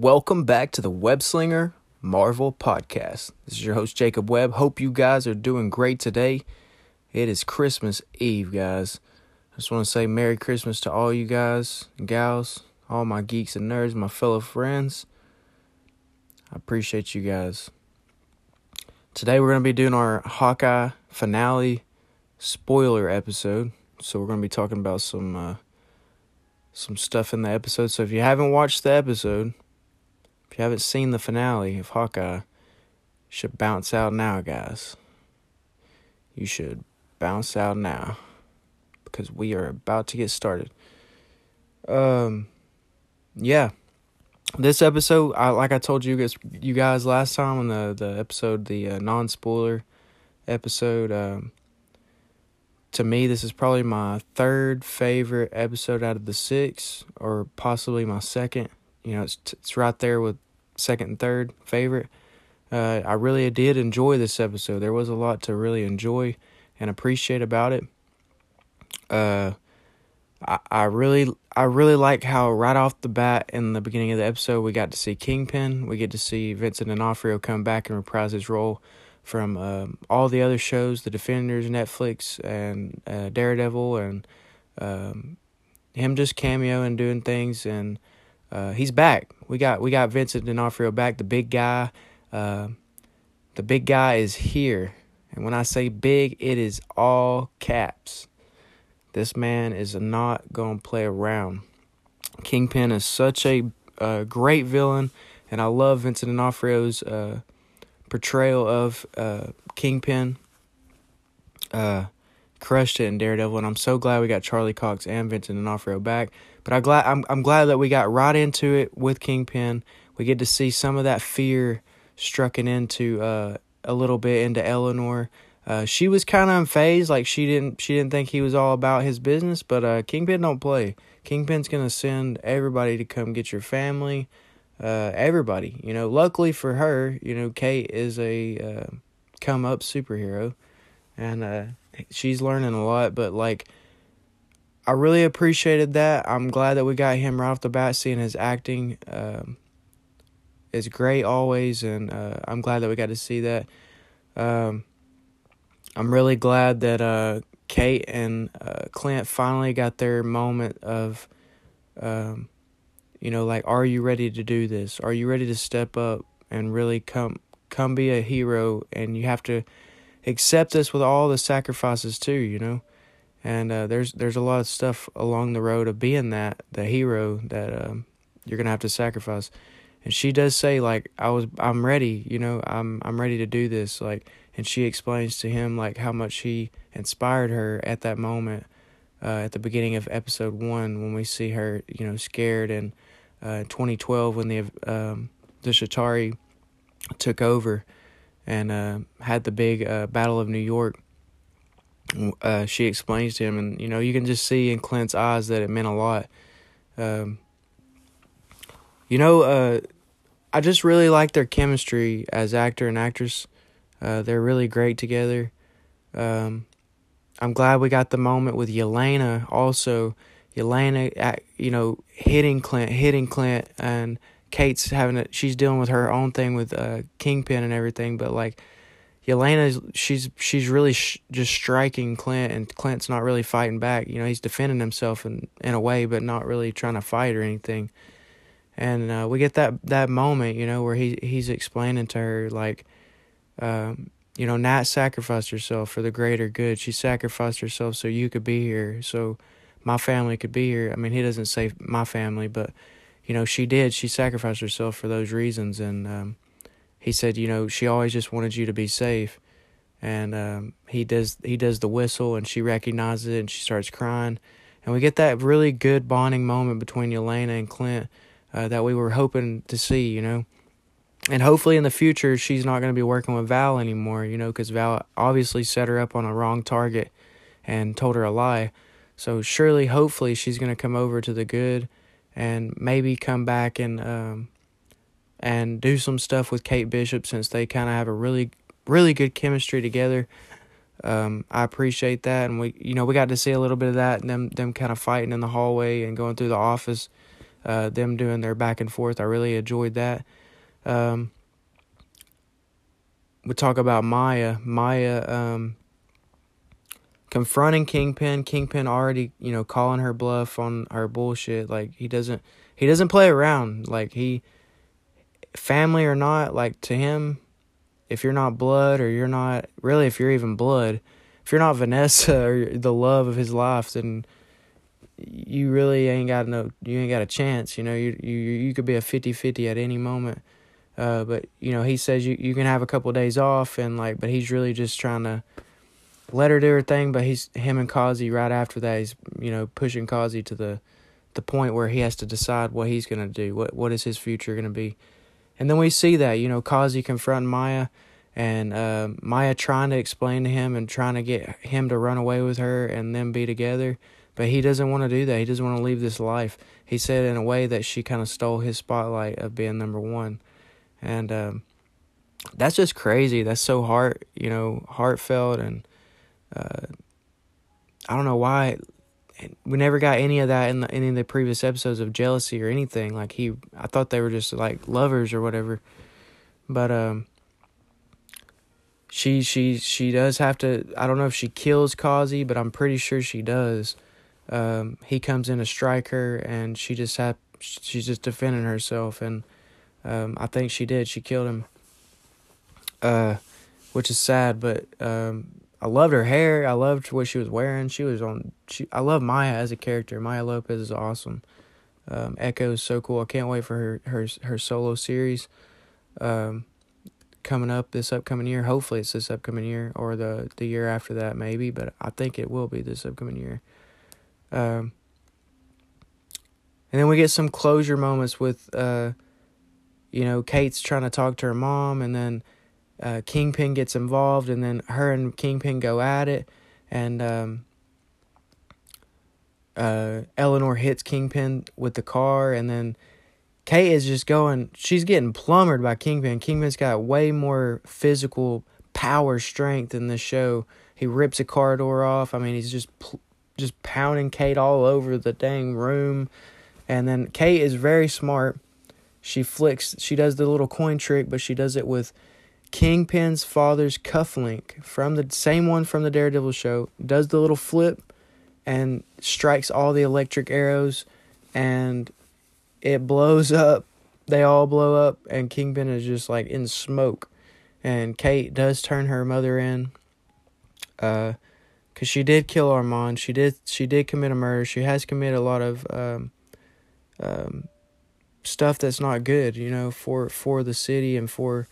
Welcome back to the Web Slinger Marvel Podcast. This is your host, Jacob Webb. Hope you guys are doing great today. It is Christmas Eve, guys. I just want to say Merry Christmas to all you guys gals, all my geeks and nerds, my fellow friends. I appreciate you guys. Today, we're going to be doing our Hawkeye finale spoiler episode. So, we're going to be talking about some. Uh, some stuff in the episode. So if you haven't watched the episode, if you haven't seen the finale of Hawkeye, should bounce out now, guys. You should bounce out now because we are about to get started. Um, yeah, this episode, I like I told you guys, you guys last time on the the episode, the uh, non spoiler episode. Um, to me, this is probably my third favorite episode out of the six, or possibly my second. You know, it's it's right there with second and third favorite. Uh, I really did enjoy this episode. There was a lot to really enjoy and appreciate about it. Uh, I I really I really like how right off the bat in the beginning of the episode we got to see Kingpin. We get to see Vincent D'Onofrio come back and reprise his role from um, all the other shows, The Defenders, Netflix, and uh, Daredevil, and um, him just cameo and doing things. And uh, he's back. We got we got Vincent D'Onofrio back, the big guy. Uh, the big guy is here, and when I say big, it is all caps. This man is not gonna play around. Kingpin is such a great villain, and I love Vincent D'Onofrio's uh, portrayal of uh, Kingpin. Crushed it in Daredevil, and I'm so glad we got Charlie Cox and Vincent D'Onofrio back. But I glad I'm I'm glad that we got right into it with Kingpin. We get to see some of that fear strucken into uh, a little bit into Eleanor. Uh, she was kind of unfazed, like she didn't she didn't think he was all about his business. But uh, Kingpin don't play. Kingpin's gonna send everybody to come get your family uh, everybody. You know, luckily for her, you know, Kate is a uh, come up superhero, and uh, she's learning a lot. But like, I really appreciated that. I'm glad that we got him right off the bat. Seeing his acting um, is great always, and uh, I'm glad that we got to see that. Um, I'm really glad that uh, Kate and uh, Clint finally got their moment of. Um, you know, like are you ready to do this? Are you ready to step up and really come come be a hero and you have to accept this with all the sacrifices too, you know? And uh, there's there's a lot of stuff along the road of being that the hero that um, you're gonna have to sacrifice. And she does say like I was I'm ready, you know, I'm I'm ready to do this. Like and she explains to him like how much he inspired her at that moment, uh, at the beginning of episode one when we see her, you know, scared and uh, 2012 when the um, the Chitauri took over and uh, had the big uh, Battle of New York. Uh, she explains to him, and you know you can just see in Clint's eyes that it meant a lot. Um, you know, uh, I just really like their chemistry as actor and actress. Uh, they're really great together. Um, I'm glad we got the moment with Yelena also Yelena, you know, hitting Clint, hitting Clint, and Kate's having it. She's dealing with her own thing with uh, Kingpin and everything, but like Yelena's, she's she's really sh- just striking Clint, and Clint's not really fighting back. You know, he's defending himself in in a way, but not really trying to fight or anything. And uh, we get that that moment, you know, where he he's explaining to her like, um, you know, Nat sacrificed herself for the greater good. She sacrificed herself so you could be here. So my family could be here. I mean, he doesn't say my family, but you know, she did. She sacrificed herself for those reasons, and um, he said, you know, she always just wanted you to be safe. And um, he does he does the whistle, and she recognizes it, and she starts crying, and we get that really good bonding moment between Yelena and Clint uh, that we were hoping to see, you know. And hopefully in the future, she's not going to be working with Val anymore, you know, because Val obviously set her up on a wrong target and told her a lie. So surely, hopefully, she's gonna come over to the good, and maybe come back and um, and do some stuff with Kate Bishop since they kind of have a really really good chemistry together. Um, I appreciate that, and we you know we got to see a little bit of that, and them them kind of fighting in the hallway and going through the office. uh, them doing their back and forth. I really enjoyed that. Um, we talk about Maya. Maya um, confronting Kingpin. Kingpin already, you know, calling her bluff on her bullshit. Like he doesn't he doesn't play around. Like he family or not, like to him, if you're not blood or you're not really if you're even blood, if you're not Vanessa or the love of his life, then you really ain't got no you ain't got a chance. You know, you you you could be a 50-50 at any moment. Uh, but you know, he says you you can have a couple of days off and like, but he's really just trying to let her do her thing. But he's him and Kazi right after that. He's you know pushing Kazi to the the point where he has to decide what he's gonna do. What what is his future gonna be? And then we see that you know Kazi confronting Maya and uh, Maya trying to explain to him and trying to get him to run away with her and them be together. But he doesn't want to do that. He doesn't want to leave this life. He said in a way that she kind of stole his spotlight of being number one, and um, that's just crazy. That's so heart, you know, heartfelt, and uh, I don't know why we never got any of that in the, any of the previous episodes of jealousy or anything. Like he, I thought they were just like lovers or whatever, but um, she she she does have to. I don't know if she kills Kazi, but I'm pretty sure she does. Um, he comes in to strike her, and she just had she's just defending herself, and um, I think she did. She killed him, uh, which is sad, but um, I loved her hair. I loved what she was wearing. She was on. She I love Maya as a character. Maya Lopez is awesome. Um, Echo is so cool. I can't wait for her her her solo series. Um, coming up this upcoming year. Hopefully, it's this upcoming year or the the year after that, maybe. But I think it will be this upcoming year. Um, and then we get some closure moments with, uh, you know, Kate's trying to talk to her mom, and then uh, Kingpin gets involved, and then her and Kingpin go at it, and um, uh, Eleanor hits Kingpin with the car, and then Kate is just going. She's getting plumbered by Kingpin. Kingpin's got way more physical power, strength in this show. He rips a car door off. I mean, he's just just pounding Kate all over the dang room, and then Kate is very smart. She flicks. She does the little coin trick, but she does it with Kingpin's father's cufflink from the same one from the Daredevil show, does the little flip and strikes all the electric arrows and it blows up. They all blow up and Kingpin is just like in smoke. And Kate does turn her mother in. Uh cuz she did kill Armand. She did she did commit a murder. She has committed a lot of um um stuff that's not good, you know, for for the city and for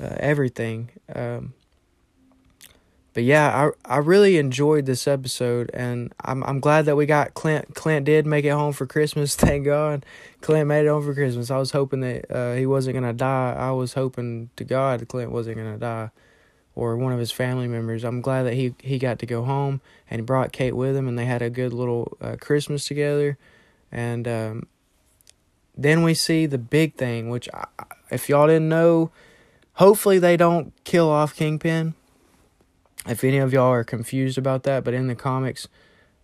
uh, everything. Um, but yeah, I I really enjoyed this episode, and I'm I'm glad that we got Clint. Clint did make it home for Christmas. Thank God, Clint made it home for Christmas. I was hoping that uh, he wasn't gonna die. I was hoping to God Clint wasn't gonna die, or one of his family members. I'm glad that he he got to go home and brought Kate with him, and they had a good little uh, Christmas together. And um, then we see the big thing, which I, if y'all didn't know Hopefully they don't kill off Kingpin. If any of y'all are confused about that, but in the comics,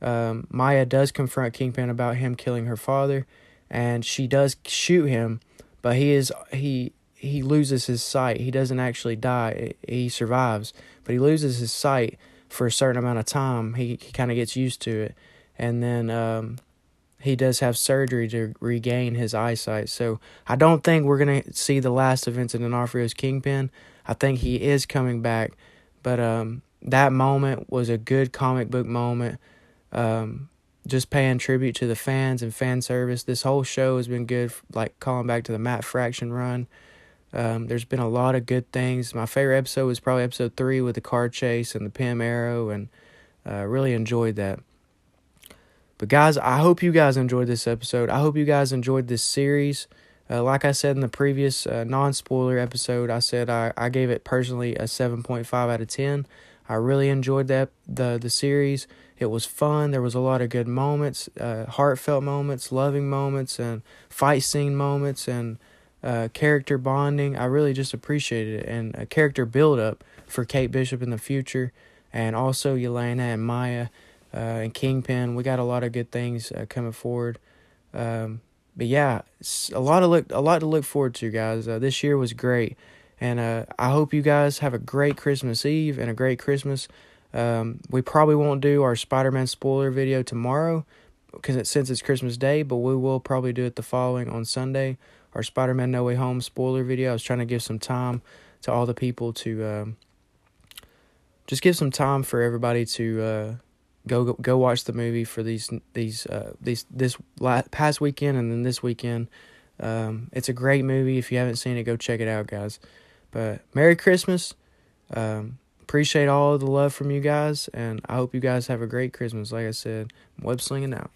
um, Maya does confront Kingpin about him killing her father, and she does shoot him, but he is he he loses his sight. He doesn't actually die. He survives, but he loses his sight for a certain amount of time. He he kind of gets used to it, and then um, he does have surgery to regain his eyesight. So I don't think we're gonna see the last events of Vincent D'Onofrio's Kingpin. I think he is coming back, but um, that moment was a good comic book moment. Um, just paying tribute to the fans and fan service. This whole show has been good. Like calling back to the Matt Fraction run. Um, there's been a lot of good things. My favorite episode was probably episode three with the car chase and the Pym arrow, and uh, really enjoyed that. But guys, I hope you guys enjoyed this episode. I hope you guys enjoyed this series. Uh, like I said in the previous uh, non spoiler episode, I said I, I gave it personally a 7.5 out of 10. I really enjoyed that the the series. It was fun. There was a lot of good moments, uh, heartfelt moments, loving moments, and fight scene moments, and uh, character bonding. I really just appreciated it, and a character build up for Kate Bishop in the future, and also Yelena and Maya and Kingpin. We got a lot of good things uh, coming forward. Um, but yeah, a lot of look a lot to look forward to, guys. Uh, this year was great, and uh, I hope you guys have a great Christmas Eve and a great Christmas. Um, we probably won't do our Spider Man spoiler video tomorrow because it, since it's Christmas Day, but we will probably do it the following on Sunday. Our Spider Man No Way Home spoiler video. I was trying to give some time to all the people to um, just give some time for everybody to uh, go go watch the movie for these these uh, these this last, past weekend and then this weekend. Um, it's a great movie. If you haven't seen it, go check it out, guys. But Merry Christmas. Um, appreciate all the love from you guys, and I hope you guys have a great Christmas. Like I said, web slinging out.